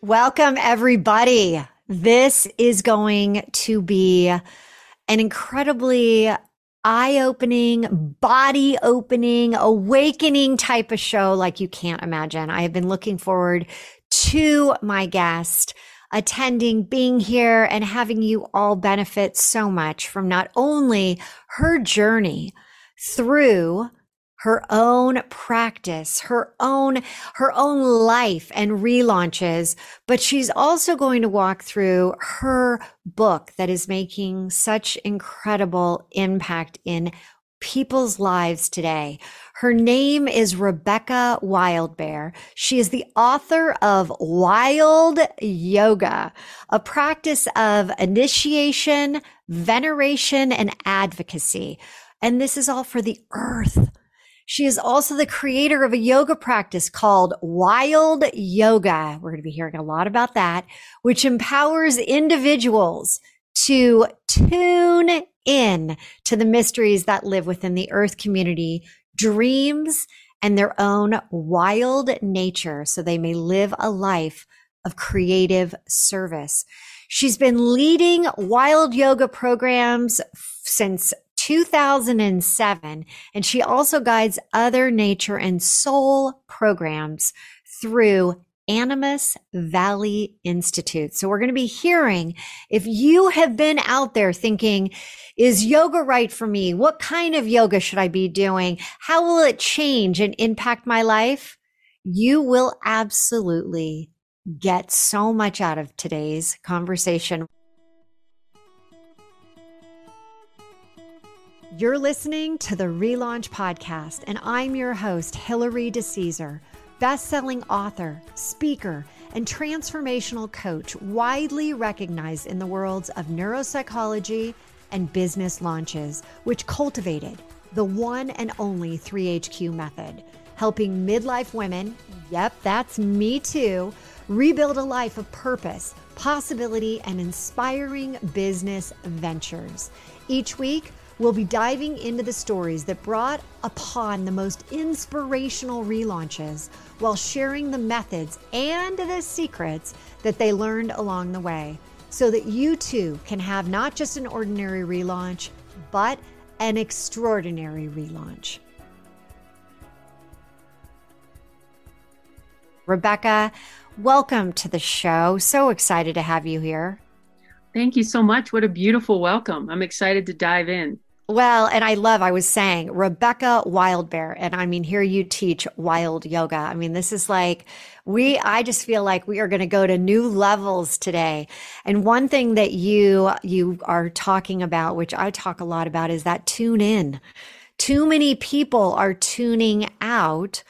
Welcome, everybody. This is going to be an incredibly eye opening, body opening, awakening type of show like you can't imagine. I have been looking forward to my guest attending, being here, and having you all benefit so much from not only her journey through her own practice, her own, her own life and relaunches, but she's also going to walk through her book that is making such incredible impact in people's lives today. Her name is Rebecca Wildbear. She is the author of Wild Yoga, a practice of initiation, veneration, and advocacy. And this is all for the earth she is also the creator of a yoga practice called Wild Yoga. We're going to be hearing a lot about that, which empowers individuals to tune in to the mysteries that live within the earth community, dreams, and their own wild nature so they may live a life of creative service. She's been leading wild yoga programs since 2007. And she also guides other nature and soul programs through Animas Valley Institute. So we're going to be hearing if you have been out there thinking, is yoga right for me? What kind of yoga should I be doing? How will it change and impact my life? You will absolutely get so much out of today's conversation. You're listening to the Relaunch Podcast, and I'm your host, Hilary DeCesar, best-selling author, speaker, and transformational coach, widely recognized in the worlds of neuropsychology and business launches, which cultivated the one and only 3HQ method, helping midlife women, yep, that's me too, rebuild a life of purpose, possibility, and inspiring business ventures. Each week, We'll be diving into the stories that brought upon the most inspirational relaunches while sharing the methods and the secrets that they learned along the way so that you too can have not just an ordinary relaunch, but an extraordinary relaunch. Rebecca, welcome to the show. So excited to have you here. Thank you so much. What a beautiful welcome. I'm excited to dive in. Well, and I love, I was saying Rebecca Wildbear. And I mean, here you teach wild yoga. I mean, this is like, we, I just feel like we are going to go to new levels today. And one thing that you, you are talking about, which I talk a lot about is that tune in. Too many people are tuning out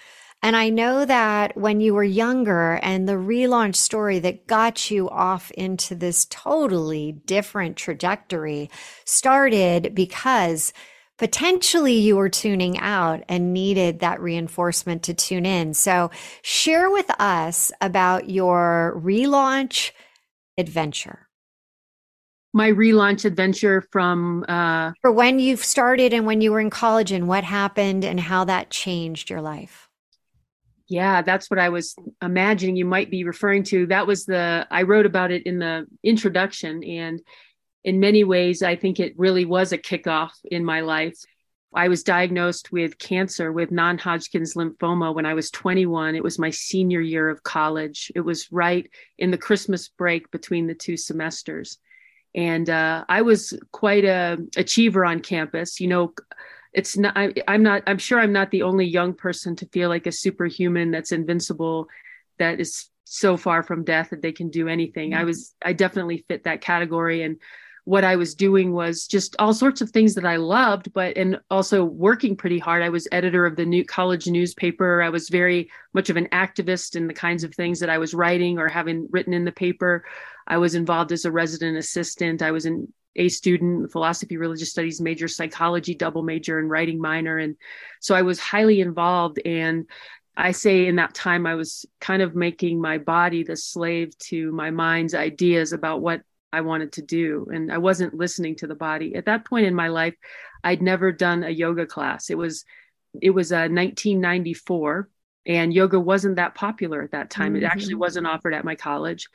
and I know that when you were younger and the relaunch story that got you off into this totally different trajectory started because potentially you were tuning out and needed that reinforcement to tune in. So share with us about your relaunch adventure my relaunch adventure from uh for when you started and when you were in college and what happened and how that changed your life yeah, that's what I was imagining you might be referring to. That was the, I wrote about it in the introduction. And in many ways, I think it really was a kickoff in my life. I was diagnosed with cancer with non Hodgkin's lymphoma when I was 21. It was my senior year of college. It was right in the Christmas break between the two semesters. And uh, I was quite a achiever on campus. You know, it's not I, i'm not i'm sure i'm not the only young person to feel like a superhuman that's invincible that is so far from death that they can do anything. Mm-hmm. i was i definitely fit that category and what i was doing was just all sorts of things that i loved but and also working pretty hard. I was editor of the new college newspaper. I was very much of an activist in the kinds of things that i was writing or having written in the paper. I was involved as a resident assistant. I was in a student, philosophy, religious studies major, psychology double major, and writing minor. And so I was highly involved. And I say in that time, I was kind of making my body the slave to my mind's ideas about what I wanted to do. And I wasn't listening to the body. At that point in my life, I'd never done a yoga class. It was it was uh, 1994 and yoga wasn't that popular at that time. Mm-hmm. It actually mm-hmm. wasn't offered at my college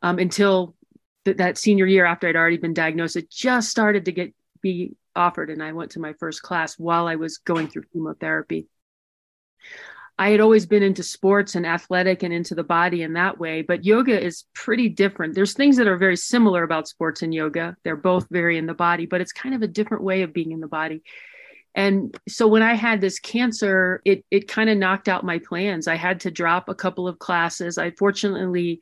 um, until th- that senior year after I'd already been diagnosed. It just started to get be offered, and I went to my first class while I was going through chemotherapy. I had always been into sports and athletic and into the body in that way, but yoga is pretty different. There's things that are very similar about sports and yoga. They're both very in the body, but it's kind of a different way of being in the body. And so when I had this cancer, it it kind of knocked out my plans. I had to drop a couple of classes. I fortunately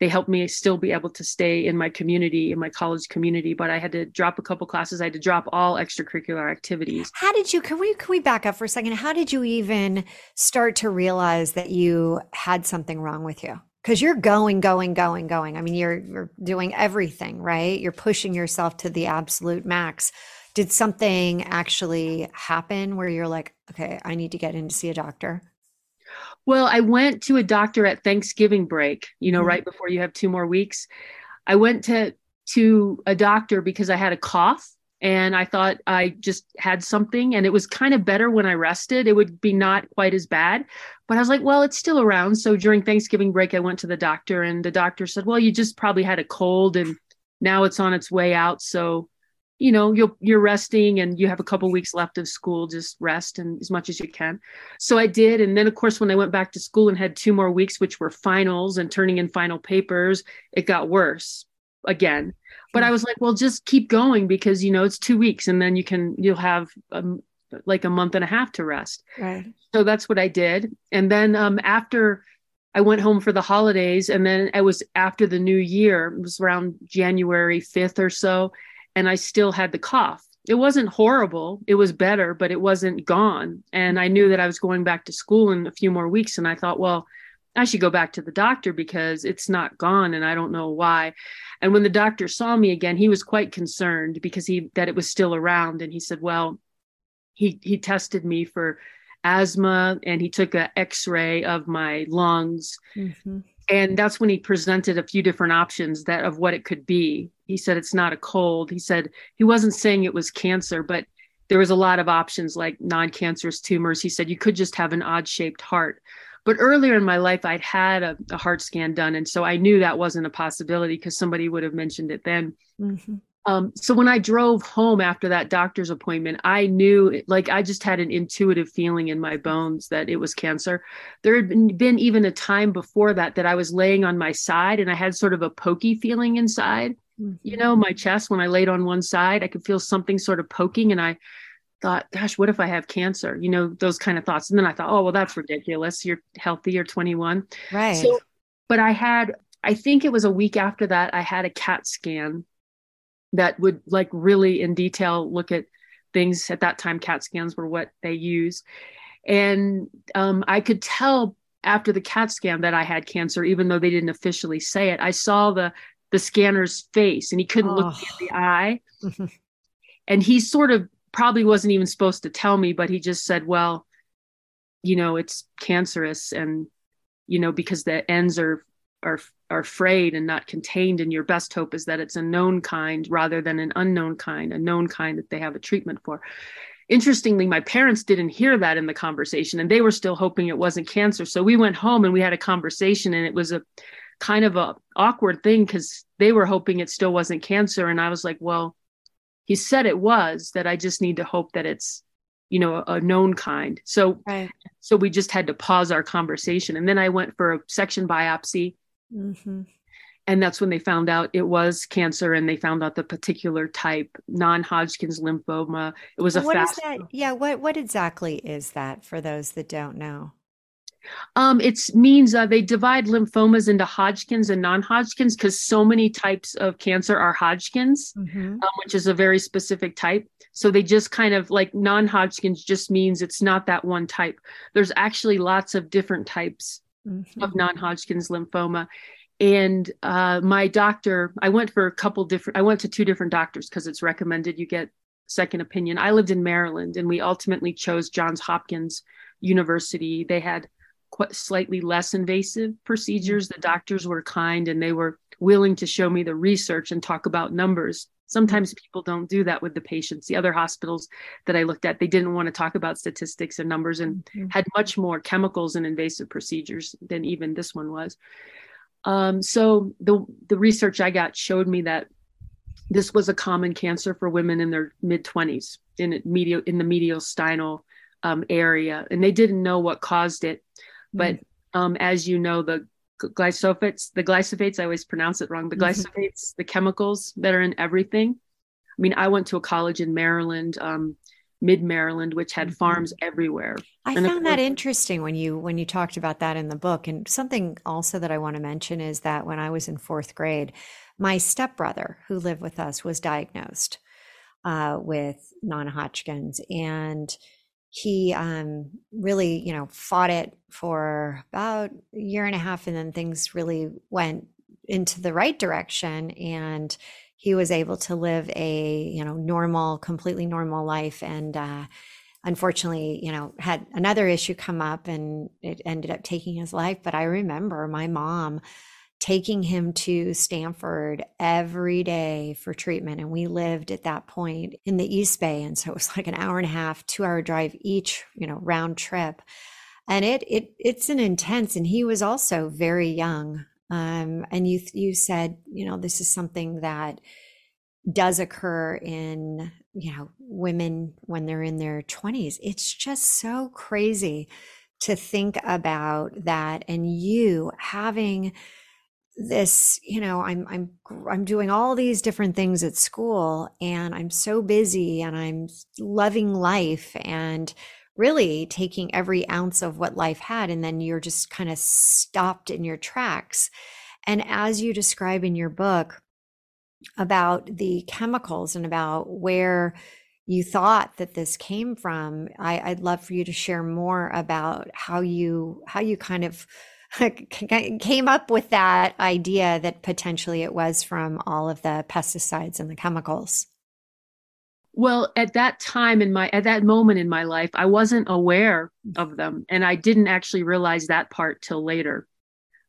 they helped me still be able to stay in my community, in my college community, but I had to drop a couple classes. I had to drop all extracurricular activities. How did you can we can we back up for a second? How did you even start to realize that you had something wrong with you? because you're going going going going i mean you're you're doing everything right you're pushing yourself to the absolute max did something actually happen where you're like, okay, I need to get in to see a doctor? Well, I went to a doctor at Thanksgiving break, you know, mm-hmm. right before you have two more weeks. I went to to a doctor because I had a cough and I thought I just had something and it was kind of better when I rested. It would be not quite as bad. But I was like, well, it's still around. So during Thanksgiving break, I went to the doctor and the doctor said, well, you just probably had a cold and now it's on its way out. So you know you're you're resting and you have a couple weeks left of school just rest and as much as you can. So i did and then of course when i went back to school and had two more weeks which were finals and turning in final papers it got worse again. But i was like well just keep going because you know it's two weeks and then you can you'll have um, like a month and a half to rest. Right. So that's what i did. And then um, after I went home for the holidays and then it was after the new year. It was around January 5th or so and I still had the cough. It wasn't horrible. It was better, but it wasn't gone. And I knew that I was going back to school in a few more weeks. And I thought, well, I should go back to the doctor because it's not gone and I don't know why. And when the doctor saw me again, he was quite concerned because he that it was still around and he said, "Well, he he tested me for asthma and he took an x-ray of my lungs mm-hmm and that's when he presented a few different options that of what it could be. He said it's not a cold. He said he wasn't saying it was cancer but there was a lot of options like non-cancerous tumors. He said you could just have an odd shaped heart. But earlier in my life i'd had a, a heart scan done and so i knew that wasn't a possibility because somebody would have mentioned it then. Mm-hmm. Um, so when I drove home after that doctor's appointment, I knew, like, I just had an intuitive feeling in my bones that it was cancer. There had been, been even a time before that that I was laying on my side and I had sort of a pokey feeling inside, mm-hmm. you know, my chest. When I laid on one side, I could feel something sort of poking, and I thought, gosh, what if I have cancer? You know, those kind of thoughts. And then I thought, oh, well, that's ridiculous. You're healthy. You're 21. Right. So, but I had, I think it was a week after that, I had a CAT scan that would like really in detail look at things at that time cat scans were what they use and um, i could tell after the cat scan that i had cancer even though they didn't officially say it i saw the the scanner's face and he couldn't oh. look me in the eye and he sort of probably wasn't even supposed to tell me but he just said well you know it's cancerous and you know because the ends are are are frayed and not contained and your best hope is that it's a known kind rather than an unknown kind a known kind that they have a treatment for. Interestingly my parents didn't hear that in the conversation and they were still hoping it wasn't cancer. So we went home and we had a conversation and it was a kind of a awkward thing because they were hoping it still wasn't cancer. And i was like well he said it was that i just need to hope that it's you know a, a known kind. So right. so we just had to pause our conversation. And then i went for a section biopsy Mm-hmm. And that's when they found out it was cancer, and they found out the particular type, non-Hodgkin's lymphoma. It was a what fast. That? Yeah, what what exactly is that for those that don't know? Um, it means uh, they divide lymphomas into Hodgkin's and non-Hodgkin's because so many types of cancer are Hodgkin's, mm-hmm. um, which is a very specific type. So they just kind of like non-Hodgkin's just means it's not that one type. There's actually lots of different types mm-hmm. of non-Hodgkin's lymphoma. And uh, my doctor, I went for a couple different, I went to two different doctors because it's recommended you get second opinion. I lived in Maryland and we ultimately chose Johns Hopkins University. They had quite slightly less invasive procedures. The doctors were kind and they were willing to show me the research and talk about numbers. Sometimes people don't do that with the patients. The other hospitals that I looked at, they didn't want to talk about statistics and numbers and mm-hmm. had much more chemicals and invasive procedures than even this one was. Um, so the the research I got showed me that this was a common cancer for women in their mid 20s in medial in the mediastinal um, area, and they didn't know what caused it. But mm-hmm. um, as you know, the glyphosates, the glyphosates, I always pronounce it wrong. The glyphosates, mm-hmm. the chemicals that are in everything. I mean, I went to a college in Maryland, um, mid Maryland, which had mm-hmm. farms everywhere. I and found that interesting when you when you talked about that in the book. And something also that I want to mention is that when I was in fourth grade, my stepbrother who lived with us was diagnosed uh, with non-Hodgkin's, and he um, really, you know, fought it for about a year and a half, and then things really went into the right direction, and he was able to live a, you know, normal, completely normal life, and uh, unfortunately, you know, had another issue come up, and it ended up taking his life. But I remember my mom taking him to Stanford every day for treatment. And we lived at that point in the East Bay. And so it was like an hour and a half, two hour drive each, you know, round trip. And it, it, it's an intense, and he was also very young. Um, and you, you said, you know, this is something that does occur in, you know, women when they're in their 20s. It's just so crazy to think about that. And you having, this you know i'm i'm i'm doing all these different things at school and i'm so busy and i'm loving life and really taking every ounce of what life had and then you're just kind of stopped in your tracks. And as you describe in your book about the chemicals and about where you thought that this came from I, i'd love for you to share more about how you how you kind of came up with that idea that potentially it was from all of the pesticides and the chemicals? Well, at that time in my at that moment in my life, I wasn't aware of them, and I didn't actually realize that part till later,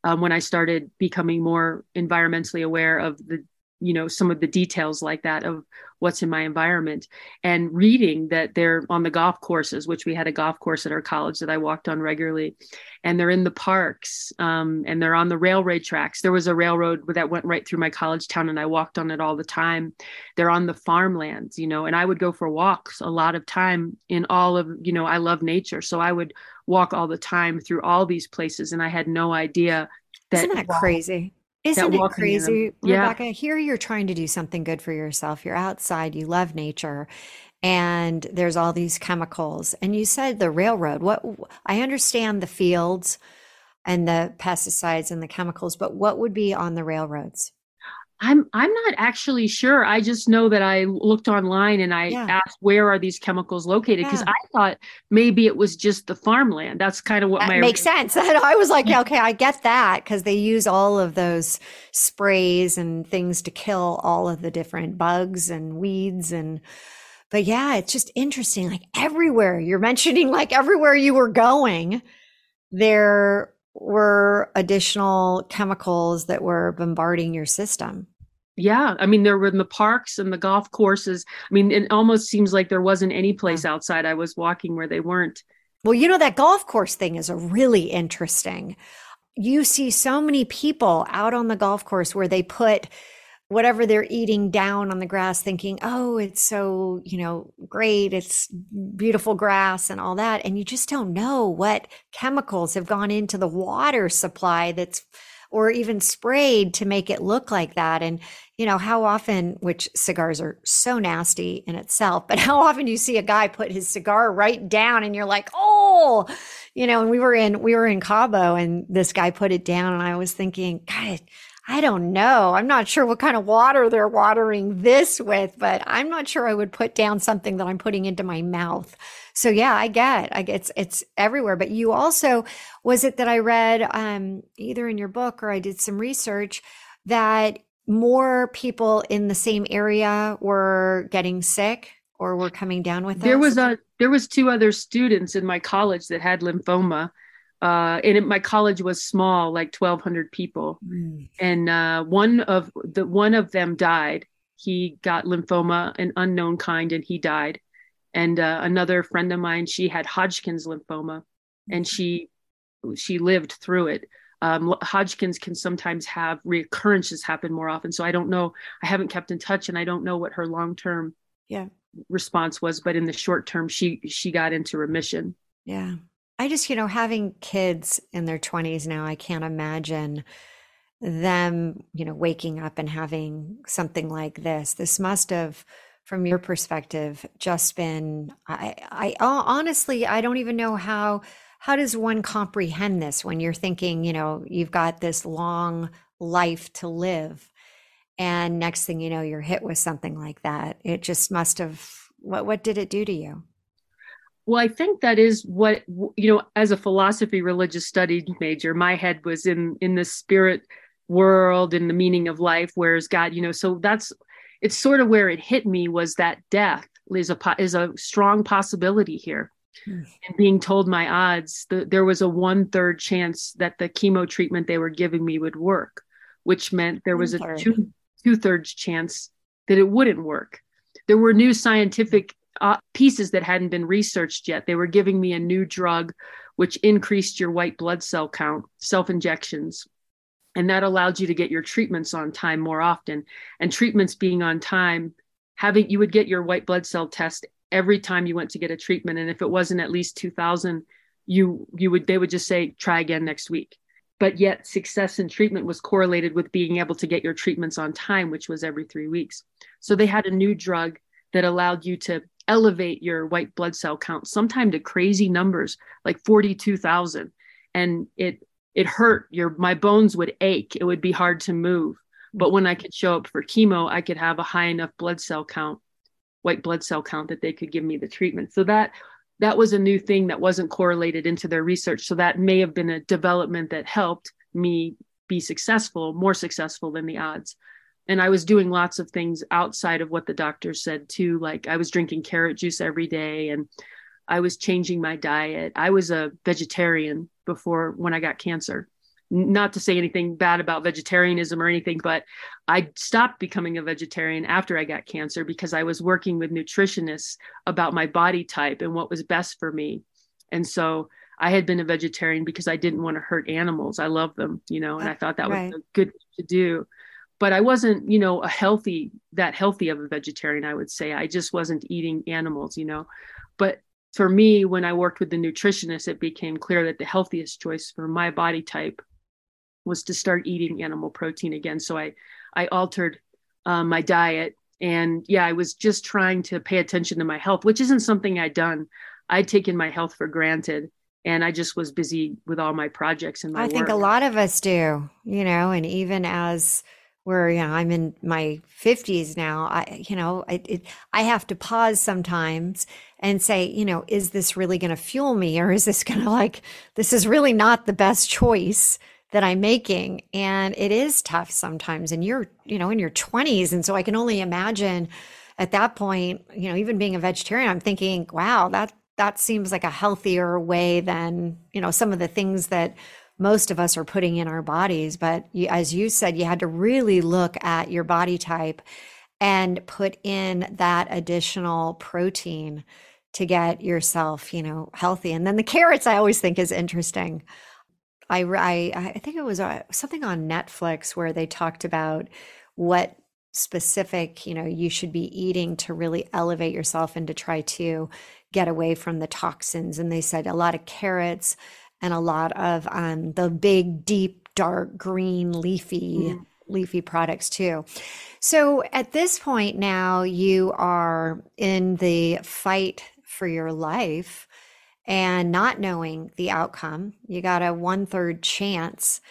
um, when I started becoming more environmentally aware of the you know some of the details like that of what's in my environment and reading that they're on the golf courses which we had a golf course at our college that i walked on regularly. And they're in the parks um, and they're on the railroad tracks. There was a railroad that went right through my college town and i walked on it all the time. They're on the farmlands you know and i would go for walks a lot of time in all of you know i love nature. So i would walk all the time through all these places and i had no idea that, Isn't that crazy? Isn't it crazy, yeah. Rebecca? Here you're trying to do something good for yourself. You're outside, you love nature, and there's all these chemicals. And you said the railroad. What I understand the fields and the pesticides and the chemicals, but what would be on the railroads? I'm I'm not actually sure. I just know that I looked online and I yeah. asked where are these chemicals located because yeah. I thought maybe it was just the farmland. That's kind of what that my makes sense. And I was like, okay, I get that because they use all of those sprays and things to kill all of the different bugs and weeds and but yeah, it's just interesting. Like everywhere you're mentioning, like everywhere you were going, there were additional chemicals that were bombarding your system. Yeah, I mean, there were in the parks and the golf courses. I mean, it almost seems like there wasn't any place outside I was walking where they weren't. Well, you know, that golf course thing is a really interesting. You see so many people out on the golf course where they put whatever they're eating down on the grass thinking oh it's so you know great it's beautiful grass and all that and you just don't know what chemicals have gone into the water supply that's or even sprayed to make it look like that and you know how often which cigars are so nasty in itself but how often you see a guy put his cigar right down and you're like oh you know and we were in we were in cabo and this guy put it down and i was thinking god I don't know. I'm not sure what kind of water they're watering this with, but I'm not sure I would put down something that I'm putting into my mouth. So yeah, I get, I get it's it's everywhere. But you also was it that I read um, either in your book or I did some research that more people in the same area were getting sick or were coming down with it? there was a there was two other students in my college that had lymphoma uh, and it, my college was small, like 1,200 people, mm. and uh, one of the one of them died. he got lymphoma, an unknown kind, and he died. And uh, another friend of mine, she had Hodgkin's lymphoma, and she she lived through it. Um, Hodgkin's can sometimes have recurrences happen more often. So I don't know. I haven't kept in touch, and I don't know what her long term yeah response was. But in the short term, she she got into remission. Yeah, I just you know having kids in their twenties now, I can't imagine them you know waking up and having something like this. This must have from your perspective just been I, I honestly i don't even know how how does one comprehend this when you're thinking, you know, you've got this long life to live and next thing you know you're hit with something like that. It just must have what what did it do to you? Well, I think that is what you know. As a philosophy, religious studies major, my head was in in the spirit world and the meaning of life. Where's God? You know, so that's it's sort of where it hit me was that death is a is a strong possibility here. Hmm. And being told my odds, the, there was a one third chance that the chemo treatment they were giving me would work, which meant there was a two two thirds chance that it wouldn't work. There were new scientific uh, pieces that hadn't been researched yet. They were giving me a new drug which increased your white blood cell count, self injections. And that allowed you to get your treatments on time more often. And treatments being on time, having you would get your white blood cell test every time you went to get a treatment. And if it wasn't at least 2000 you you would they would just say try again next week. But yet success in treatment was correlated with being able to get your treatments on time which was every 3 weeks. So they had a new drug that allowed you to elevate your white blood cell count sometime to crazy numbers like 42,000 and it it hurt your my bones would ache it would be hard to move but when i could show up for chemo i could have a high enough blood cell count white blood cell count that they could give me the treatment. So that that was a new thing that wasn't correlated into their research. So that may have been a development that helped me be successful, more successful than the odds. And I was doing lots of things outside of what the doctors said too. Like I was drinking carrot juice every day and I was changing my diet. I was a vegetarian before when I got cancer not to say anything bad about vegetarianism or anything, but I stopped becoming a vegetarian after I got cancer because I was working with nutritionists about my body type and what was best for me. And so I had been a vegetarian because I didn't want to hurt animals. I love them, you know, and uh, I thought that right. was good to do. But I wasn't, you know, a healthy, that healthy of a vegetarian, I would say. I just wasn't eating animals, you know. But for me, when I worked with the nutritionist, it became clear that the healthiest choice for my body type was to start eating animal protein again. So I I altered um, my diet, and yeah, I was just trying to pay attention to my health, which isn't something I'd done. I'd taken my health for granted, and I just was busy with all my projects and my. I work. think a lot of us do, you know, and even as where you know I'm in my 50s now, I you know I it, I have to pause sometimes and say, you know, is this really going to fuel me, or is this going to like this is really not the best choice that I'm making. And it is tough sometimes. And you're, you know, in your 20s. And so I can only imagine at that point, you know, even being a vegetarian, I'm thinking, wow, that that seems like a healthier way than, you know, some of the things that most of us are putting in our bodies. But you, as you said, you had to really look at your body type and put in that additional protein to get yourself, you know, healthy. And then the carrots I always think is interesting. I, I, I think it was uh, something on Netflix where they talked about what specific, you know, you should be eating to really elevate yourself and to try to get away from the toxins. And they said a lot of carrots and a lot of um, the big, deep, dark green, leafy. Mm. Leafy products too. So at this point now, you are in the fight for your life and not knowing the outcome, you got a one third chance.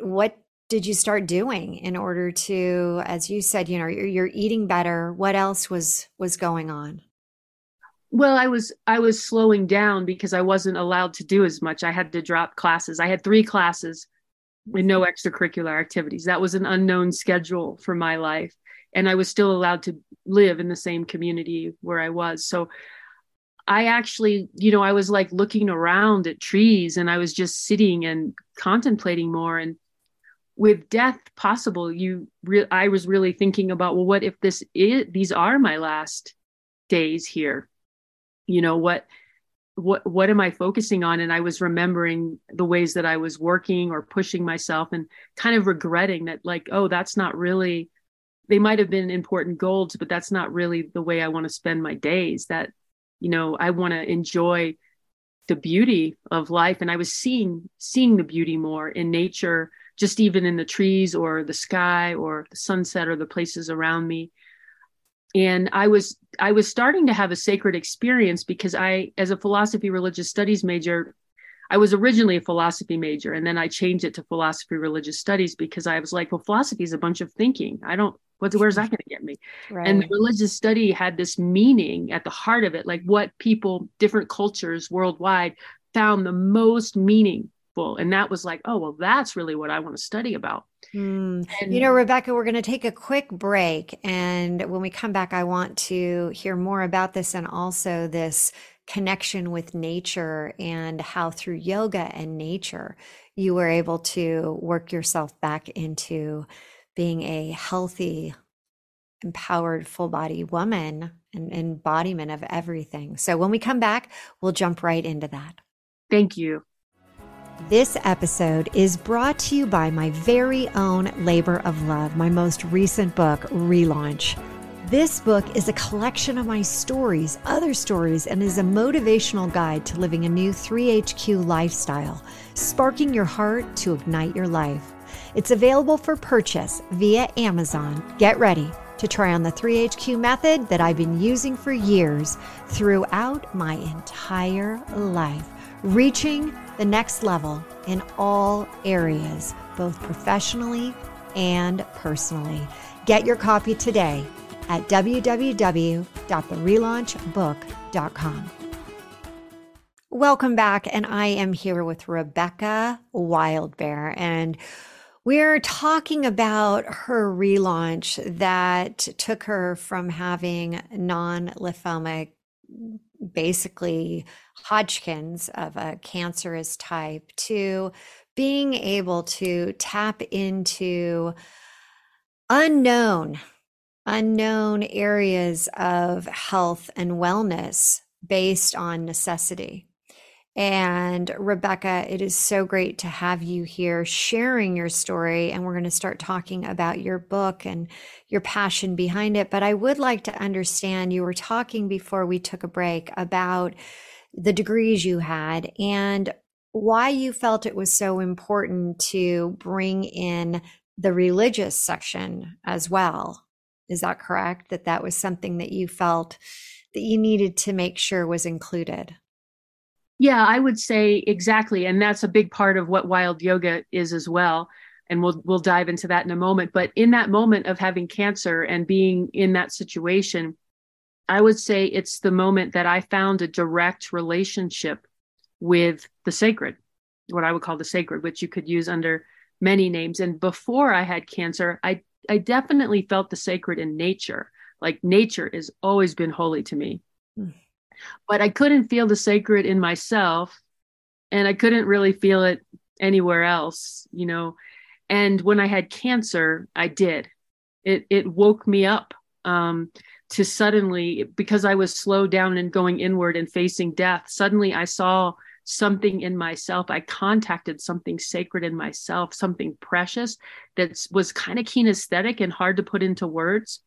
What did you start doing in order to, as you said, you know, you're, you're eating better? What else was was going on? Well i was i was slowing down because i wasn't allowed to do as much. I had to drop classes. I had three classes with no extracurricular activities. That was an unknown schedule for my life. And i was still allowed to live in the same community where i was. So I actually, you know, I was like looking around at trees and I was just sitting and contemplating more. And with death possible, you re- I was really thinking about, well, what if this is these are my last days here? You know, what what what am I focusing on? And I was remembering the ways that I was working or pushing myself and kind of regretting that, like, oh, that's not really they might have been important goals, but that's not really the way I want to spend my days. That, you know, I want to enjoy the beauty of life. And I was seeing seeing the beauty more in nature, just even in the trees or the sky or the sunset or the places around me and i was i was starting to have a sacred experience because i as a philosophy religious studies major i was originally a philosophy major and then i changed it to philosophy religious studies because i was like well philosophy is a bunch of thinking. I don't what's where's that going to get me? Right. and the religious study had this meaning at the heart of it like what people different cultures worldwide found the most meaningful. And that was like oh well that's really what i want to study about Mm. you know, Rebecca, we're going to take a quick break. And when we come back, I want to hear more about this and also this connection with nature and how through yoga and nature you were able to work yourself back into being a healthy, empowered, full body woman and embodiment of everything. So when we come back, we'll jump right into that. Thank you. This episode is brought to you by my very own labor of love, my most recent book, Relaunch. This book is a collection of my stories, other stories, and is a motivational guide to living a new 3HQ lifestyle, sparking your heart to ignite your life. It's available for purchase via Amazon. Get ready to try on the 3HQ method that I've been using for years throughout my entire life, reaching the next level in all areas, both professionally and personally. Get your copy today at www.therelaunchbook.com. Welcome back, and I am here with Rebecca Wildbear, and we're talking about her relaunch that took her from having non lymphomic basically Hodgkin's of a cancerous type to being able to tap into unknown unknown areas of health and wellness based on necessity and Rebecca, it is so great to have you here sharing your story. And we're going to start talking about your book and your passion behind it. But I would like to understand you were talking before we took a break about the degrees you had and why you felt it was so important to bring in the religious section as well. Is that correct? That that was something that you felt that you needed to make sure was included? Yeah, I would say exactly, and that's a big part of what wild yoga is as well. And we'll we'll dive into that in a moment. But in that moment of having cancer and being in that situation, I would say it's the moment that I found a direct relationship with the sacred, what I would call the sacred, which you could use under many names. And before I had cancer, I I definitely felt the sacred in nature. Like nature has always been holy to me. Mm but I couldn't feel the sacred in myself and I couldn't really feel it anywhere else, you know. And when I had cancer, I did. It it woke me up um, to suddenly because I was slowed down and going inward and facing death. Suddenly, I saw something in myself. I contacted something sacred in myself, something precious that was kind of kinesthetic and hard to put into words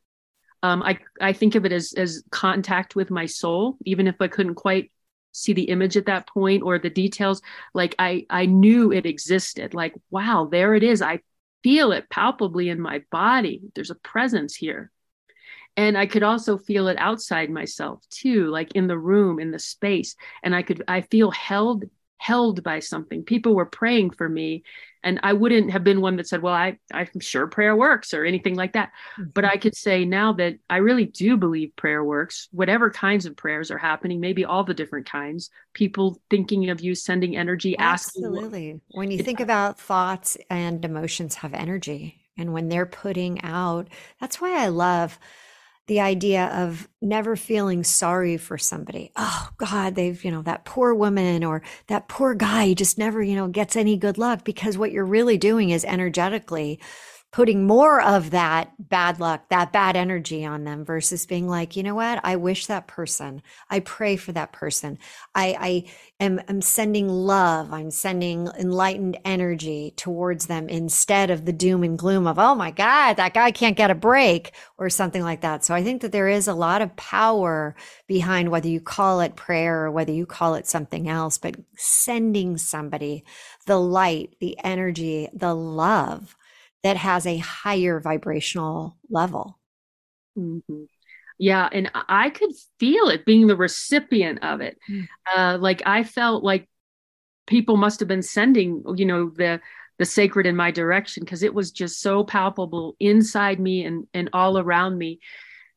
um, I I think of it as as contact with my soul, even if I couldn't quite see the image at that point or the details. Like I I knew it existed. Like wow, there it is. I feel it palpably in my body. There's a presence here. And I could also feel it outside myself too, like in the room, in the space. And I could, I feel held held by something. People were praying for me. And I wouldn't have been one that said, well, I, I'm sure prayer works or anything like that. Mm-hmm. But I could say now that I really do believe prayer works, whatever kinds of prayers are happening, maybe all the different kinds, people thinking of you, sending energy, Absolutely. asking. When you think about thoughts and emotions have energy. And when they're putting out, that's why I love the idea of never feeling sorry for somebody. Oh God, they've, you know, that poor woman or that poor guy just never, you know, gets any good luck because what you're really doing is energetically putting more of that bad luck, that bad energy on them versus being like, you know what? I wish that person. I pray for that person. I, I am I'm sending love. I'm sending enlightened energy towards them instead of the doom and gloom of, oh my God, that guy can't get a break or something like that. So I think that there is a lot of power behind whether you call it prayer or whether you call it something else, but sending somebody the light, the energy, the love that has a higher vibrational level. Mm-hmm. Yeah, and I could feel it being the recipient of it. Mm. Uh, like I felt like people must have been sending, you know, the the sacred in my direction because it was just so palpable inside me and and all around me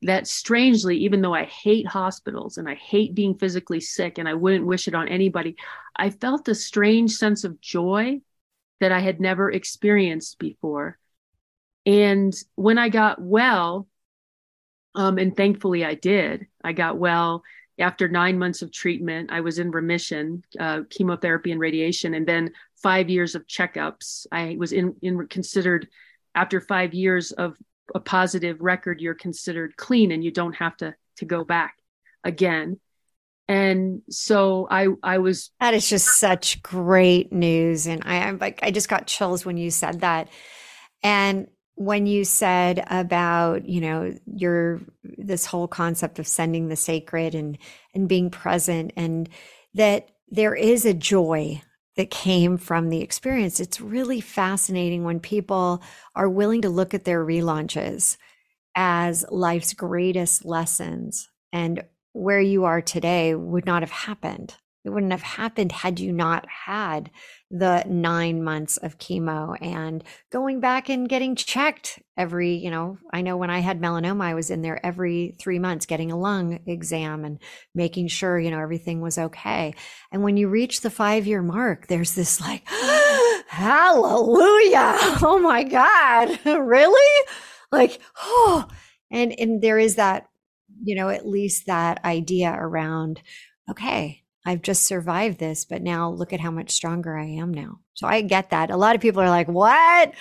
that strangely even though i hate hospitals and i hate being physically sick and i wouldn't wish it on anybody i felt a strange sense of joy that I had never experienced before. And when I got well, um, and thankfully I did, I got well after nine months of treatment. I was in remission, uh, chemotherapy and radiation, and then five years of checkups. I was in, in considered after five years of a positive record, you're considered clean and you don't have to to go back again and so i i was that is just such great news. And i i'm like i just got chills when you said that. And when you said about you know your this whole concept of sending the sacred and and being present and that there is a joy that came from the experience. It's really fascinating when people are willing to look at their relaunches as life's greatest lessons and where you are today would not have happened. It wouldn't have happened had you not had the nine months of chemo and going back and getting checked every, you know, I know when I had melanoma, I was in there every three months getting a lung exam and making sure, you know, everything was okay. And when you reach the five year mark, there's this like, hallelujah. Oh my God. really? Like, oh, and, and there is that you know, at least that idea around, okay, I've just survived this, but now look at how much stronger I am now. So I get that. A lot of people are like, what?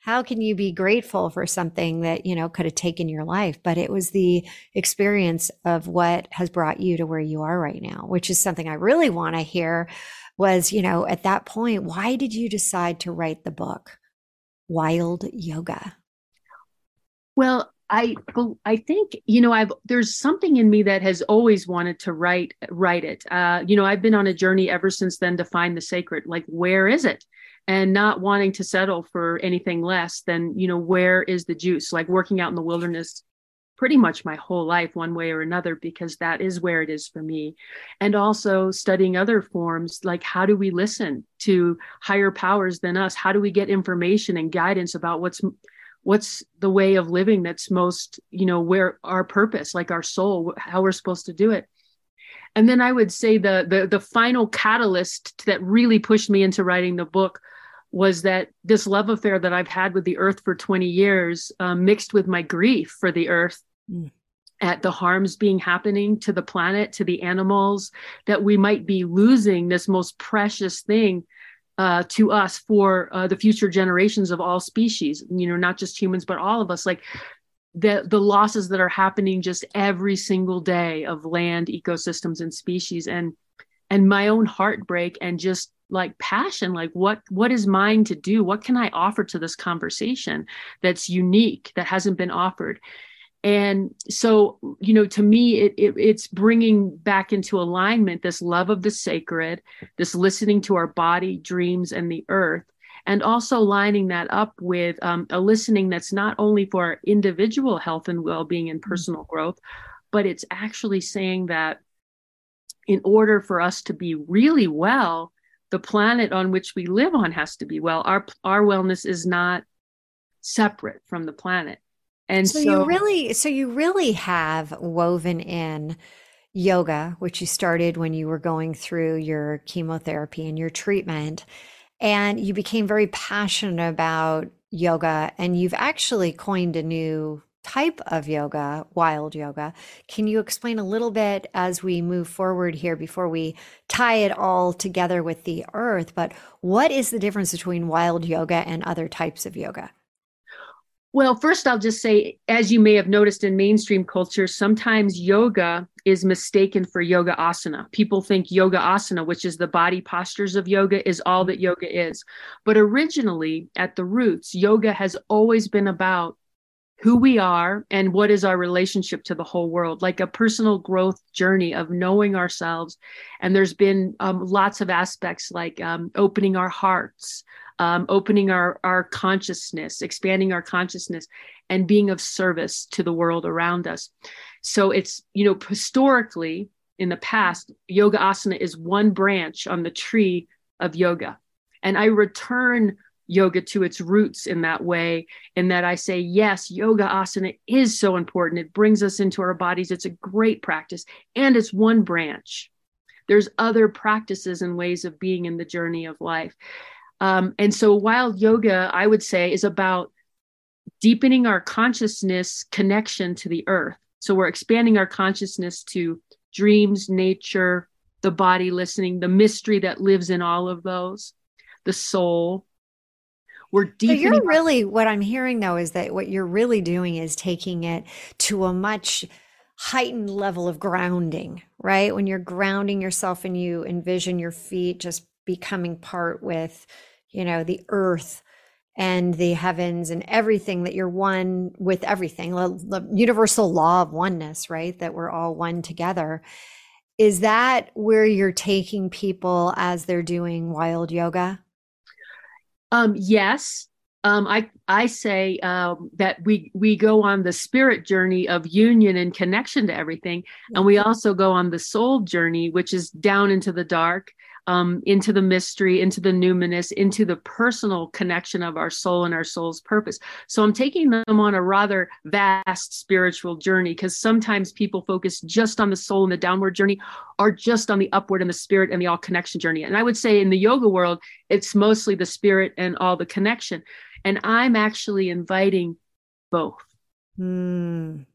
How can you be grateful for something that, you know, could have taken your life? But it was the experience of what has brought you to where you are right now, which is something I really want to hear was, you know, at that point, why did you decide to write the book, Wild Yoga? Well, I I think you know I've there's something in me that has always wanted to write write it. Uh, you know I've been on a journey ever since then to find the sacred. Like where is it? And not wanting to settle for anything less than you know where is the juice? Like working out in the wilderness, pretty much my whole life, one way or another, because that is where it is for me. And also studying other forms, like how do we listen to higher powers than us? How do we get information and guidance about what's what's the way of living that's most you know where our purpose like our soul how we're supposed to do it and then i would say the the the final catalyst that really pushed me into writing the book was that this love affair that i've had with the earth for 20 years um, mixed with my grief for the earth mm. at the harms being happening to the planet to the animals that we might be losing this most precious thing uh, to us for uh, the future generations of all species you know not just humans but all of us. Like the the losses that are happening just every single day of land ecosystems and species and and my own heartbreak and just like passion like what what is mine to do? What can i offer to this conversation that's unique that hasn't been offered and so you know to me it, it, it's bringing back into alignment this love of the sacred this listening to our body dreams and the earth and also lining that up with um, a listening that's not only for our individual health and well-being and mm-hmm. personal growth but it's actually saying that in order for us to be really well the planet on which we live on has to be well our our wellness is not separate from the planet and so, so you really, so you really have woven in yoga, which you started when you were going through your chemotherapy and your treatment, and you became very passionate about yoga, and you've actually coined a new type of yoga, wild yoga. Can you explain a little bit as we move forward here before we tie it all together with the earth? But what is the difference between wild yoga and other types of yoga? Well, first, I'll just say, as you may have noticed in mainstream culture, sometimes yoga is mistaken for yoga asana. People think yoga asana, which is the body postures of yoga, is all that yoga is. But originally, at the roots, yoga has always been about who we are and what is our relationship to the whole world, like a personal growth journey of knowing ourselves. And there's been um, lots of aspects like um, opening our hearts, um, opening our, our consciousness, expanding our consciousness, and being of service to the world around us. So it's, you know, historically in the past, yoga asana is one branch on the tree of yoga. And I return yoga to its roots in that way in that i say yes yoga asana is so important it brings us into our bodies it's a great practice and it's one branch there's other practices and ways of being in the journey of life um, and so wild yoga i would say is about deepening our consciousness connection to the earth so we're expanding our consciousness to dreams nature the body listening the mystery that lives in all of those the soul we're deepening. So you're really what I'm hearing though is that what you're really doing is taking it to a much heightened level of grounding, right? When you're grounding yourself and you envision your feet just becoming part with, you know, the earth and the heavens and everything that you're one with everything, the universal law of oneness, right? That we're all one together. Is that where you're taking people as they're doing wild yoga? Um, yes, um, I I say um, that we we go on the spirit journey of union and connection to everything, and we also go on the soul journey, which is down into the dark um, into the mystery, into the numinous, into the personal connection of our soul and our soul's purpose. So I'm taking them on a rather vast spiritual journey because sometimes people focus just on the soul and the downward journey or just on the upward and the spirit and the all connection journey. And I would say in the yoga world, it's mostly the spirit and all the connection. And I'm actually inviting both. Mm.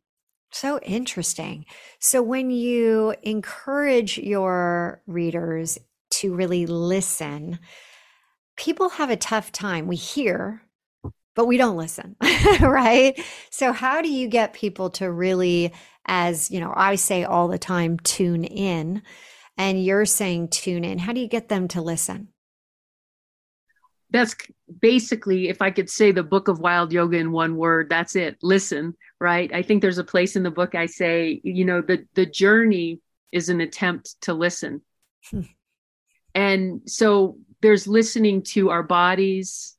So interesting. So, when you encourage your readers to really listen, people have a tough time. We hear, but we don't listen, right? So, how do you get people to really, as you know, I say all the time, tune in, and you're saying tune in? How do you get them to listen? That's basically, if I could say the book of wild yoga in one word, that's it. Listen, right? I think there's a place in the book I say, you know, the the journey is an attempt to listen. And so there's listening to our bodies,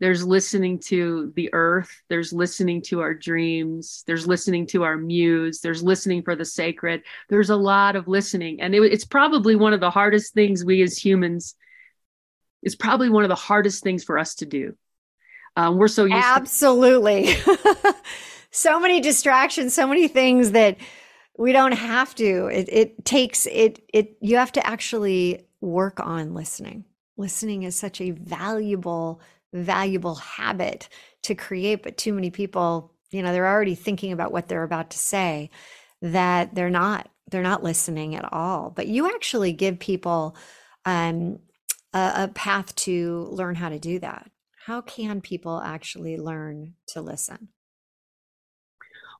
there's listening to the earth, there's listening to our dreams, there's listening to our muse, there's listening for the sacred. There's a lot of listening. And it, it's probably one of the hardest things we as humans, it's probably one of the hardest things for us to do. Um, we're so used Absolutely. To- so many distractions, so many things that we don't have to. It, it takes it, it, you have to actually work on listening. Listening is such a valuable, valuable habit to create, but too many people, you know, they're already thinking about what they're about to say that they're not they're not listening at all. But you actually give people um, a, a path to learn how to do that. How can people actually learn to listen?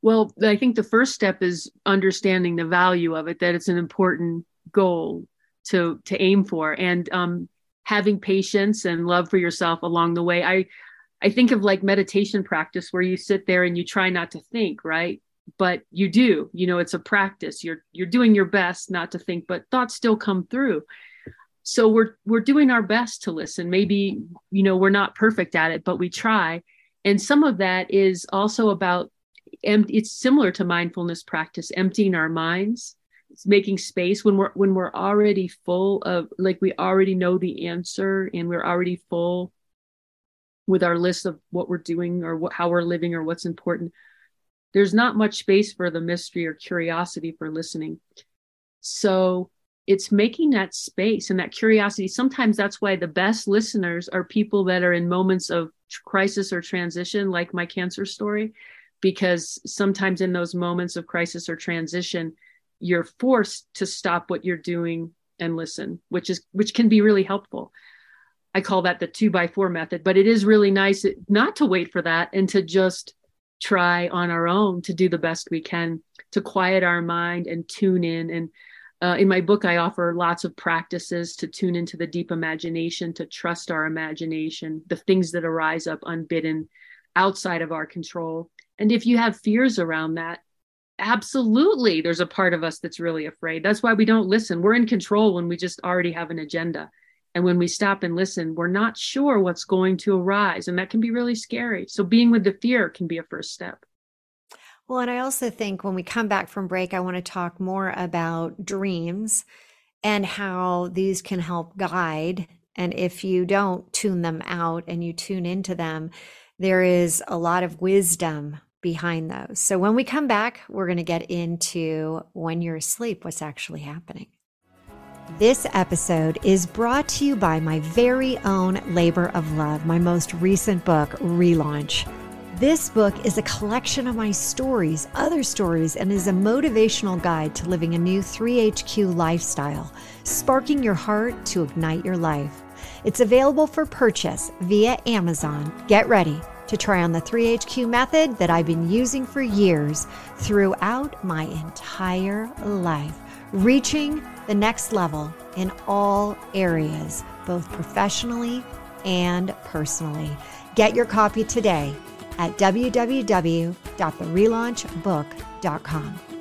Well, I think the first step is understanding the value of it, that it's an important goal to to aim for. And um, having patience and love for yourself along the way. I i think of like meditation practice where you sit there and you try not to think right? But you do you know it's a practice. You're you're doing your best not to think but thoughts still come through. So we're we're doing our best to listen. Maybe you know we're not perfect at it but we try. And some of that is also about and it's similar to mindfulness practice emptying our minds making space when we're when we're already full of like we already know the answer and we're already full with our list of what we're doing or what, how we're living or what's important there's not much space for the mystery or curiosity for listening. So it's making that space and that curiosity. Sometimes that's why the best listeners are people that are in moments of crisis or transition like my cancer story because sometimes in those moments of crisis or transition, you're forced to stop what you're doing and listen, which is which can be really helpful. I call that the two by four method, but it is really nice not to wait for that and to just try on our own to do the best we can to quiet our mind and tune in. And uh, in my book, I offer lots of practices to tune into the deep imagination, to trust our imagination, the things that arise up unbidden outside of our control. And if you have fears around that, absolutely there's a part of us that's really afraid. That's why we don't listen. We're in control when we just already have an agenda. And when we stop and listen, we're not sure what's going to arise. And that can be really scary. So being with the fear can be a first step. Well, and I also think when we come back from break, I want to talk more about dreams and how these can help guide. And if you don't tune them out and you tune into them, there is a lot of wisdom behind those. So when we come back, we're going to get into when you're asleep, what's actually happening. This episode is brought to you by my very own Labor of Love, my most recent book, Relaunch. This book is a collection of my stories, other stories, and is a motivational guide to living a new 3HQ lifestyle, sparking your heart to ignite your life. It's available for purchase via Amazon. Get ready to try on the 3HQ method that I've been using for years throughout my entire life, reaching the next level in all areas, both professionally and personally. Get your copy today at www.therelaunchbook.com.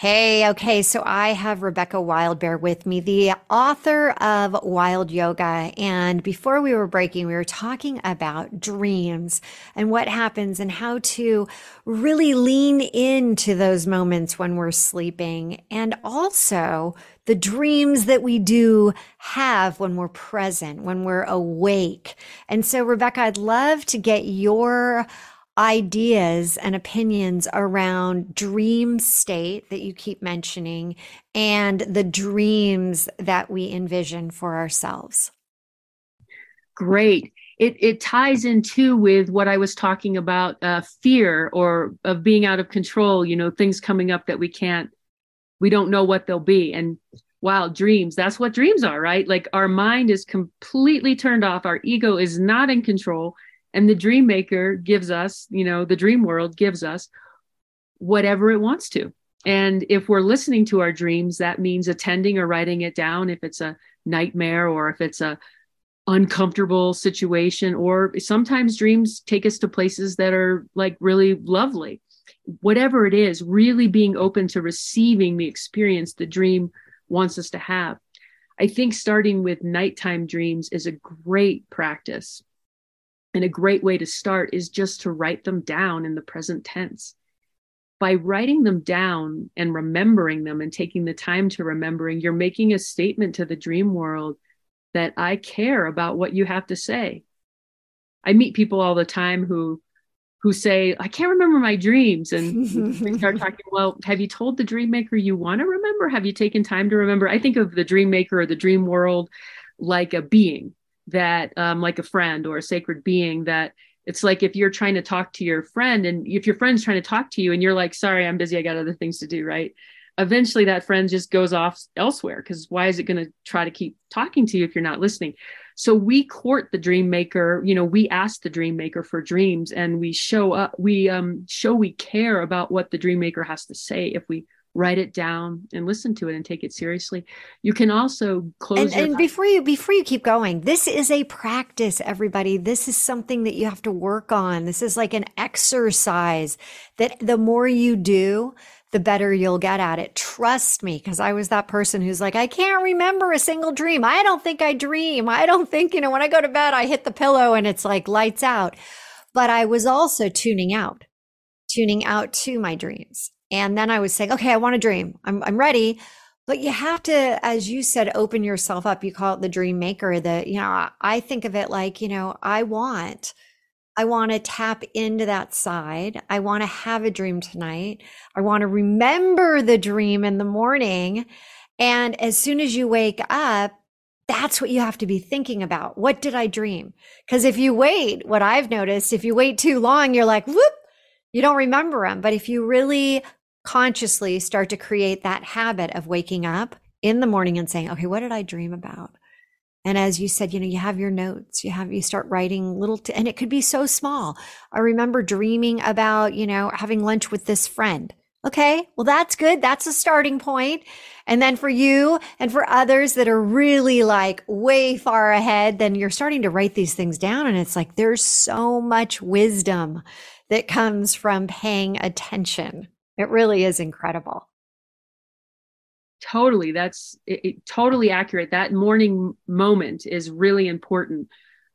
Hey, okay, so I have Rebecca Wildbear with me, the author of Wild Yoga. And before we were breaking, we were talking about dreams and what happens and how to really lean into those moments when we're sleeping and also the dreams that we do have when we're present, when we're awake. And so, Rebecca, I'd love to get your ideas and opinions around dream state that you keep mentioning and the dreams that we envision for ourselves. Great. It, it ties in too with what I was talking about uh, fear or of being out of control, you know, things coming up that we can't, we don't know what they'll be. And wow, dreams, that's what dreams are, right? Like our mind is completely turned off, our ego is not in control and the dream maker gives us you know the dream world gives us whatever it wants to. And if we're listening to our dreams that means attending or writing it down if it's a nightmare or if it's a uncomfortable situation or sometimes dreams take us to places that are like really lovely. Whatever it is really being open to receiving the experience the dream wants us to have. I think starting with nighttime dreams is a great practice and a great way to start is just to write them down in the present tense. By writing them down and remembering them and taking the time to remembering, you're making a statement to the dream world that I care about what you have to say. I meet people all the time who who say, I can't remember my dreams. And we start talking, well, have you told the dream maker you want to remember? Have you taken time to remember? I think of the dream maker or the dream world like a being that um, like a friend or a sacred being that it's like if you're trying to talk to your friend and if your friend's trying to talk to you and you're like sorry i'm busy. I got other things to do right? Eventually that friend just goes off elsewhere because why is it going to try to keep talking to you if you're not listening? So we court the dream maker you know we ask the dream maker for dreams and we show up we um show we care about what the dream maker has to say if we write it down and listen to it and take it seriously. You can also close. And, and before you before you keep going, this is a practice, everybody. This is something that you have to work on. This is like an exercise that the more you do, the better you'll get at it. Trust me, because I was that person who's like, I can't remember a single dream. I don't think I dream. I don't think, you know, when I go to bed, I hit the pillow and it's like lights out. But I was also tuning out, tuning out to my dreams. And then I was saying, okay, I want a dream. I'm, I'm ready. But you have to, as you said, open yourself up. You call it the dream maker. That, you know, I think of it like, you know, I want, I want to tap into that side. I want to have a dream tonight. I want to remember the dream in the morning. And as soon as you wake up, that's what you have to be thinking about. What did I dream? Because if you wait, what I've noticed, if you wait too long, you're like, whoop, You don't remember them. But if you really consciously start to create that habit of waking up in the morning and saying, okay, what did I dream about? And as you said, you know, you have your notes, you have, you start writing little, t- and it could be so small. I remember dreaming about, you know, having lunch with this friend. Okay. Well, that's good. That's a starting point. And then for you and for others that are really like way far ahead, then you're starting to write these things down. And it's like, there's so much wisdom that comes from paying attention. It really is incredible. Totally that's it, it, totally accurate. That morning moment is really important.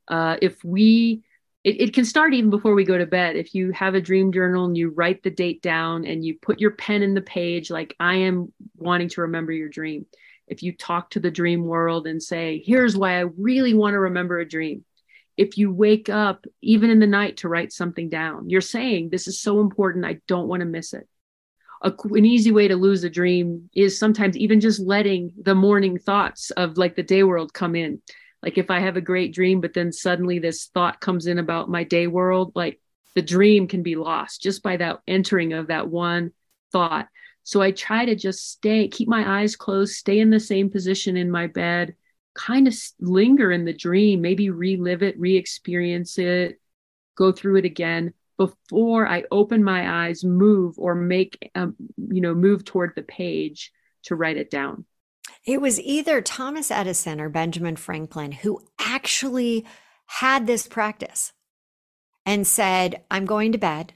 Uh, if we it, it can start even before we go to bed. If you have a dream journal and you write the date down and you put your pen in the page like i am wanting to remember your dream. If you talk to the dream world and say here's why i really want to remember a dream. If you wake up even in the night to write something down you're saying this is so important i don't want to miss it a, an easy way to lose a dream is sometimes even just letting the morning thoughts of like the day world come in. Like if I have a great dream, but then suddenly this thought comes in about my day world, like the dream can be lost just by that entering of that one thought. So I try to just stay, keep my eyes closed, stay in the same position in my bed, kind of linger in the dream, maybe relive it, re experience it, go through it again before I open my eyes, move or make, um, you know, move toward the page to write it down. It was either Thomas Edison or Benjamin Franklin who actually had this practice and said, I'm going to bed.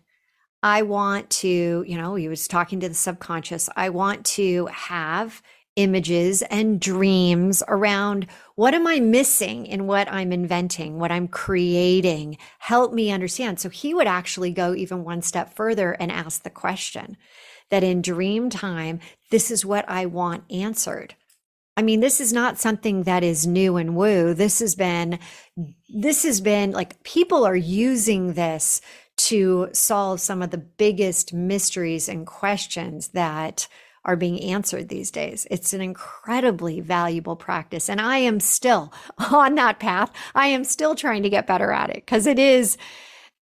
I want to, you know, he was talking to the subconscious. I want to have images and dreams around what am I missing in what I'm inventing, what I'm creating? Help me understand. So he would actually go even one step further and ask the question that in dream time, this is what I want answered. I mean, this is not something that is new and woo. This has been, this has been like people are using this to solve some of the biggest mysteries and questions that are being answered these days. It's an incredibly valuable practice. And I am still on that path. I am still trying to get better at it because it is,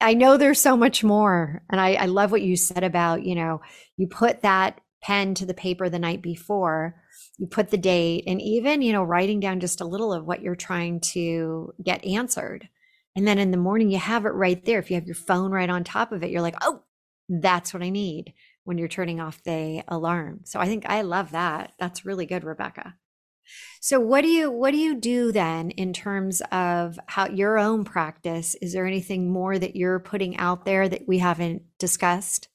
I know there's so much more. And I, I love what you said about, you know, you put that pen to the paper the night before you put the date and even you know writing down just a little of what you're trying to get answered and then in the morning you have it right there if you have your phone right on top of it you're like oh that's what i need when you're turning off the alarm. So I think I love that. That's really good, Rebecca. So what do you what do you do then in terms of how your own practice? Is there anything more that you're putting out there that we haven't discussed?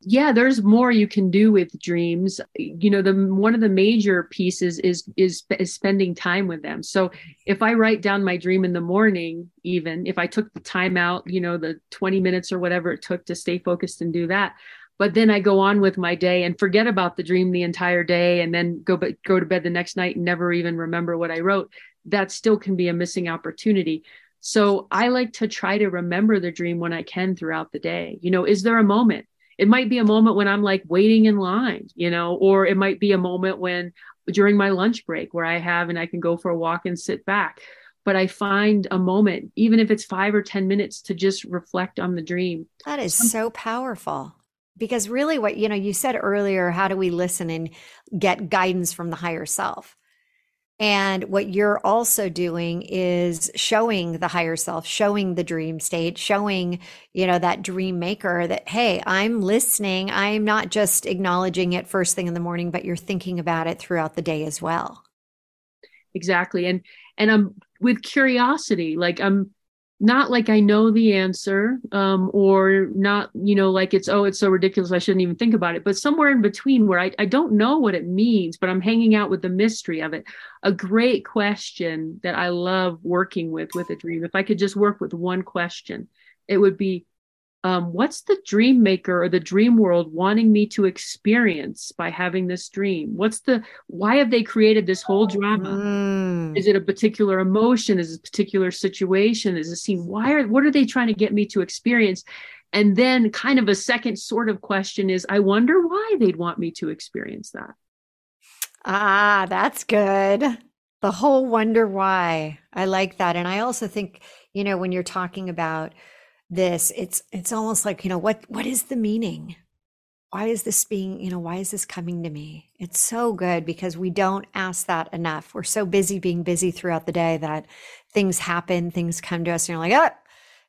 Yeah there's more you can do with dreams. You know the one of the major pieces is is is spending time with them. So if i write down my dream in the morning even if i took the time out you know the 20 minutes or whatever it took to stay focused and do that but then i go on with my day and forget about the dream the entire day and then go but go to bed the next night and never even remember what i wrote that still can be a missing opportunity. So i like to try to remember the dream when i can throughout the day. You know is there a moment it might be a moment when I'm like waiting in line, you know, or it might be a moment when during my lunch break where I have and I can go for a walk and sit back. But I find a moment, even if it's five or 10 minutes, to just reflect on the dream. That is so powerful because really what you know you said earlier how do we listen and get guidance from the higher self and what you're also doing is showing the higher self, showing the dream state, showing, you know, that dream maker that, hey, I'm listening. I'm not just acknowledging it first thing in the morning, but you're thinking about it throughout the day as well. Exactly. And and I'm with curiosity, like I'm not like I know the answer, um, or not, you know, like it's, oh, it's so ridiculous. I shouldn't even think about it. But somewhere in between where I, I don't know what it means, but I'm hanging out with the mystery of it. A great question that I love working with with a dream. If I could just work with one question, it would be, um, what's the dream maker or the dream world wanting me to experience by having this dream? What's the why have they created this whole drama? mm. is it a particular emotion? Is it a particular situation? Is it scene? Why are what are they trying to get me to experience? And then kind of a second sort of question is i wonder why they'd want me to experience that. Ah that's good. The whole wonder why. I like that. And i also think you know when you're talking about this it's it's almost like you know what what is the meaning? Why is this being you know why is this coming to me? It's so good because we don't ask that enough. We're so busy being busy throughout the day that things happen things come to us and you're like oh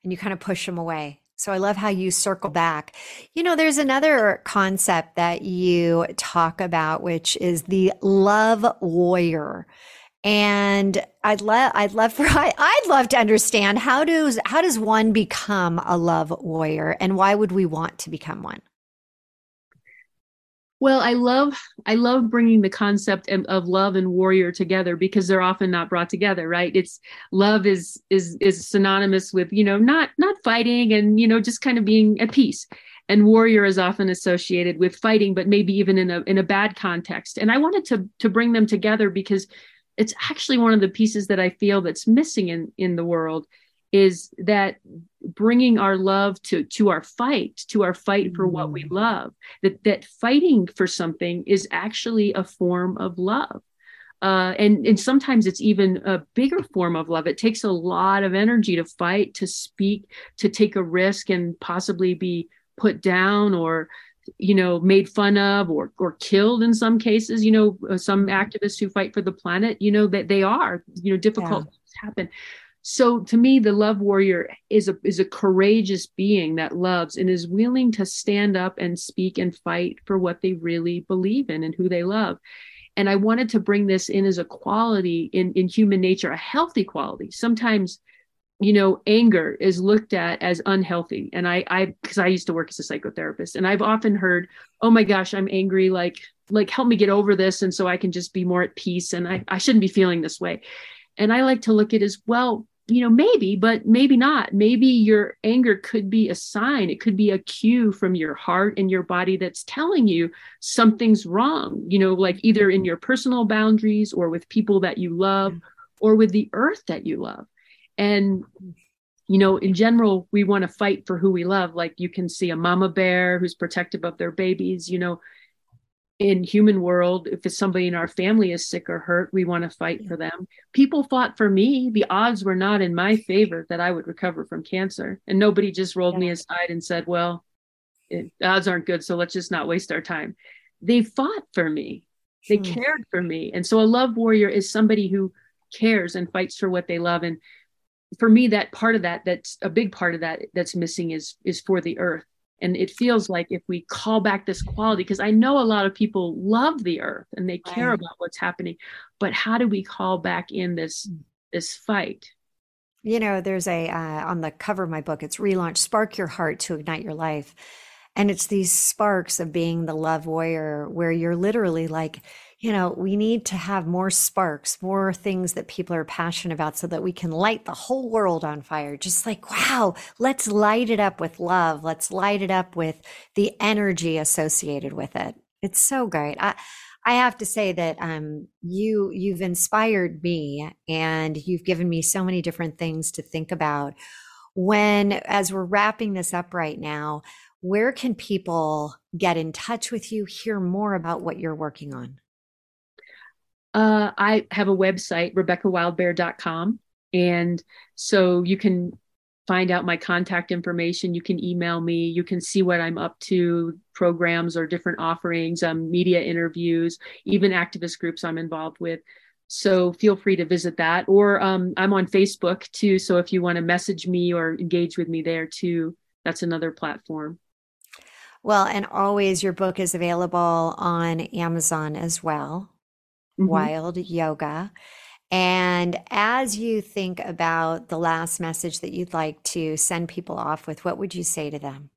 and you kind of push them away. So i love how you circle back. You know there's another concept that you talk about which is the love warrior and I'd love I'd love for I, I'd love to understand how does how does one become a love warrior and why would we want to become one? Well, I love I love bringing the concept of, love and warrior together because they're often not brought together, right? It's love is is is synonymous with you know not not fighting and you know just kind of being at peace, and warrior is often associated with fighting, but maybe even in a in a bad context. And I wanted to to bring them together because it's actually one of the pieces that I feel that's missing in in the world is that bringing our love to to our fight to our fight for what we mm. love that that fighting for something is actually a form of love uh, and and sometimes it's even a bigger form of love it takes a lot of energy to fight to speak to take a risk and possibly be put down or you know made fun of or or killed in some cases you know uh, some mm. activists who fight for the planet you know that they are you know difficult yeah. happen so to me the love warrior is a is a courageous being that loves and is willing to stand up and speak and fight for what they really believe in and who they love and i wanted to bring this in as a quality in in human nature a healthy quality sometimes you know anger is looked at as unhealthy. And i i because i used to work as a psychotherapist and i've often heard oh my gosh i'm angry like like help me get over this and so i can just be more at peace and i, I shouldn't be feeling this way. And i like to look at as well you know maybe but maybe not. Maybe your anger could be a sign. It could be a cue from your heart and your body that's telling you something's wrong you know like either in your personal boundaries or with people that you love or with the earth that you love and you know in general we want to fight for who we love. Like you can see a mama bear who's protective of their babies you know. In human world if it's somebody in our family is sick or hurt we want to fight for them. People fought for me. The odds were not in my favor that i would recover from cancer. And nobody just rolled yeah. me aside and said well it, the odds aren't good so let's just not waste our time. They fought for me. They hmm. cared for me. And so a love warrior is somebody who cares and fights for what they love. And for me that part of that that's a big part of that that's missing is is for the earth. And it feels like if we call back this quality because i know a lot of people love the earth and they care right. about what's happening but how do we call back in this this fight? You know there's a uh, on the cover of my book it's relaunch spark your heart to ignite your life. And it's these sparks of being the love warrior where you're literally like you know, we need to have more sparks, more things that people are passionate about so that we can light the whole world on fire. Just like, wow, let's light it up with love. Let's light it up with the energy associated with it. It's so great. I, I have to say that um, you you've inspired me and you've given me so many different things to think about. When as we're wrapping this up right now, where can people get in touch with you, hear more about what you're working on? Uh, I have a website, RebeccaWildbear.com. And so you can find out my contact information. You can email me. You can see what I'm up to, programs or different offerings, um, media interviews, even activist groups I'm involved with. So feel free to visit that. Or um, I'm on Facebook too. So if you want to message me or engage with me there too, that's another platform. Well, and always your book is available on Amazon as well mm-hmm. wild yoga. And as you think about the last message that you'd like to send people off with, what would you say to them?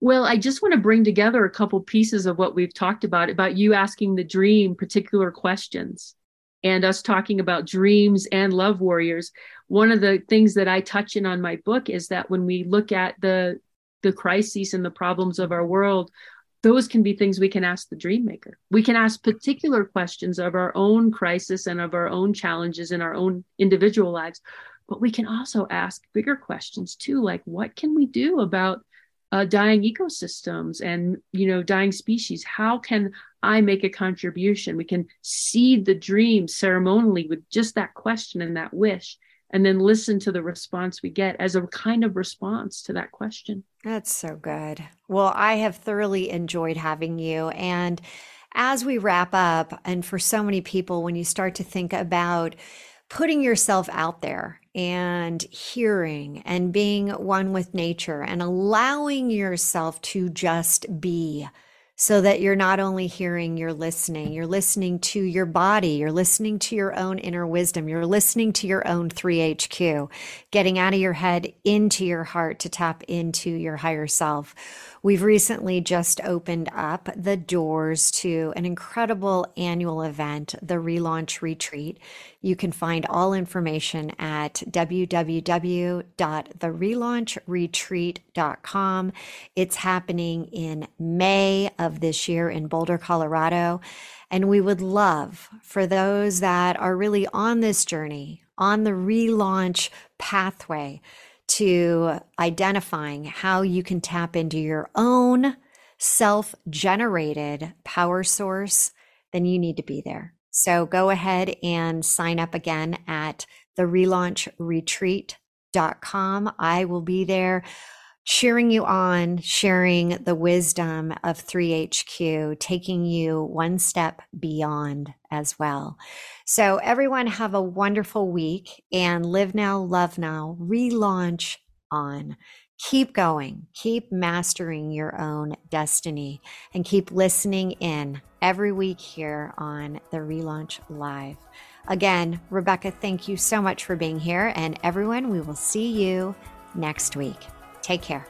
Well, I just want to bring together a couple pieces of what we've talked about, about you asking the dream particular questions and us talking about dreams and love warriors. One of the things that I touch in on my book is that when we look at the the crises and the problems of our world, those can be things we can ask the dream maker. We can ask particular questions of our own crisis and of our own challenges in our own individual lives. But we can also ask bigger questions too, like what can we do about uh, dying ecosystems and you know dying species? How can I make a contribution? We can seed the dream ceremonially with just that question and that wish. And then listen to the response we get as a kind of response to that question. That's so good. Well, I have thoroughly enjoyed having you. And as we wrap up, and for so many people, when you start to think about putting yourself out there and hearing and being one with nature and allowing yourself to just be so that you're not only hearing, you're listening. You're listening to your body. You're listening to your own inner wisdom. You're listening to your own 3HQ, getting out of your head into your heart to tap into your higher self. We've recently just opened up the doors to an incredible annual event, the Relaunch Retreat. You can find all information at www.therelaunchretreat.com. It's happening in May of this year in Boulder, Colorado. And we would love for those that are really on this journey, on the relaunch pathway, to identifying how you can tap into your own self generated power source, then you need to be there. So go ahead and sign up again at the relaunchretreat.com. I will be there cheering you on, sharing the wisdom of 3HQ, taking you one step beyond as well. So, everyone, have a wonderful week and live now, love now, relaunch on. Keep going, keep mastering your own destiny, and keep listening in every week here on the Relaunch Live. Again, Rebecca, thank you so much for being here. And everyone, we will see you next week. Take care.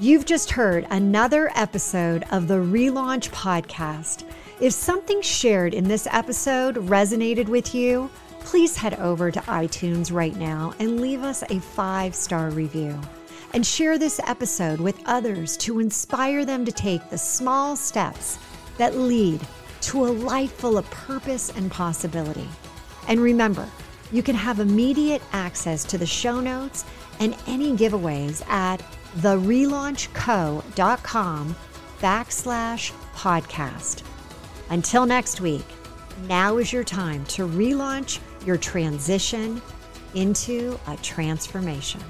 You've just heard another episode of the Relaunch Podcast. If something shared in this episode resonated with you, please head over to iTunes right now and leave us a five star review. And share this episode with others to inspire them to take the small steps that lead to a life full of purpose and possibility. And remember, you can have immediate access to the show notes and any giveaways at therelaunchco.com backslash podcast. Until next week, now is your time to relaunch your transition into a transformation.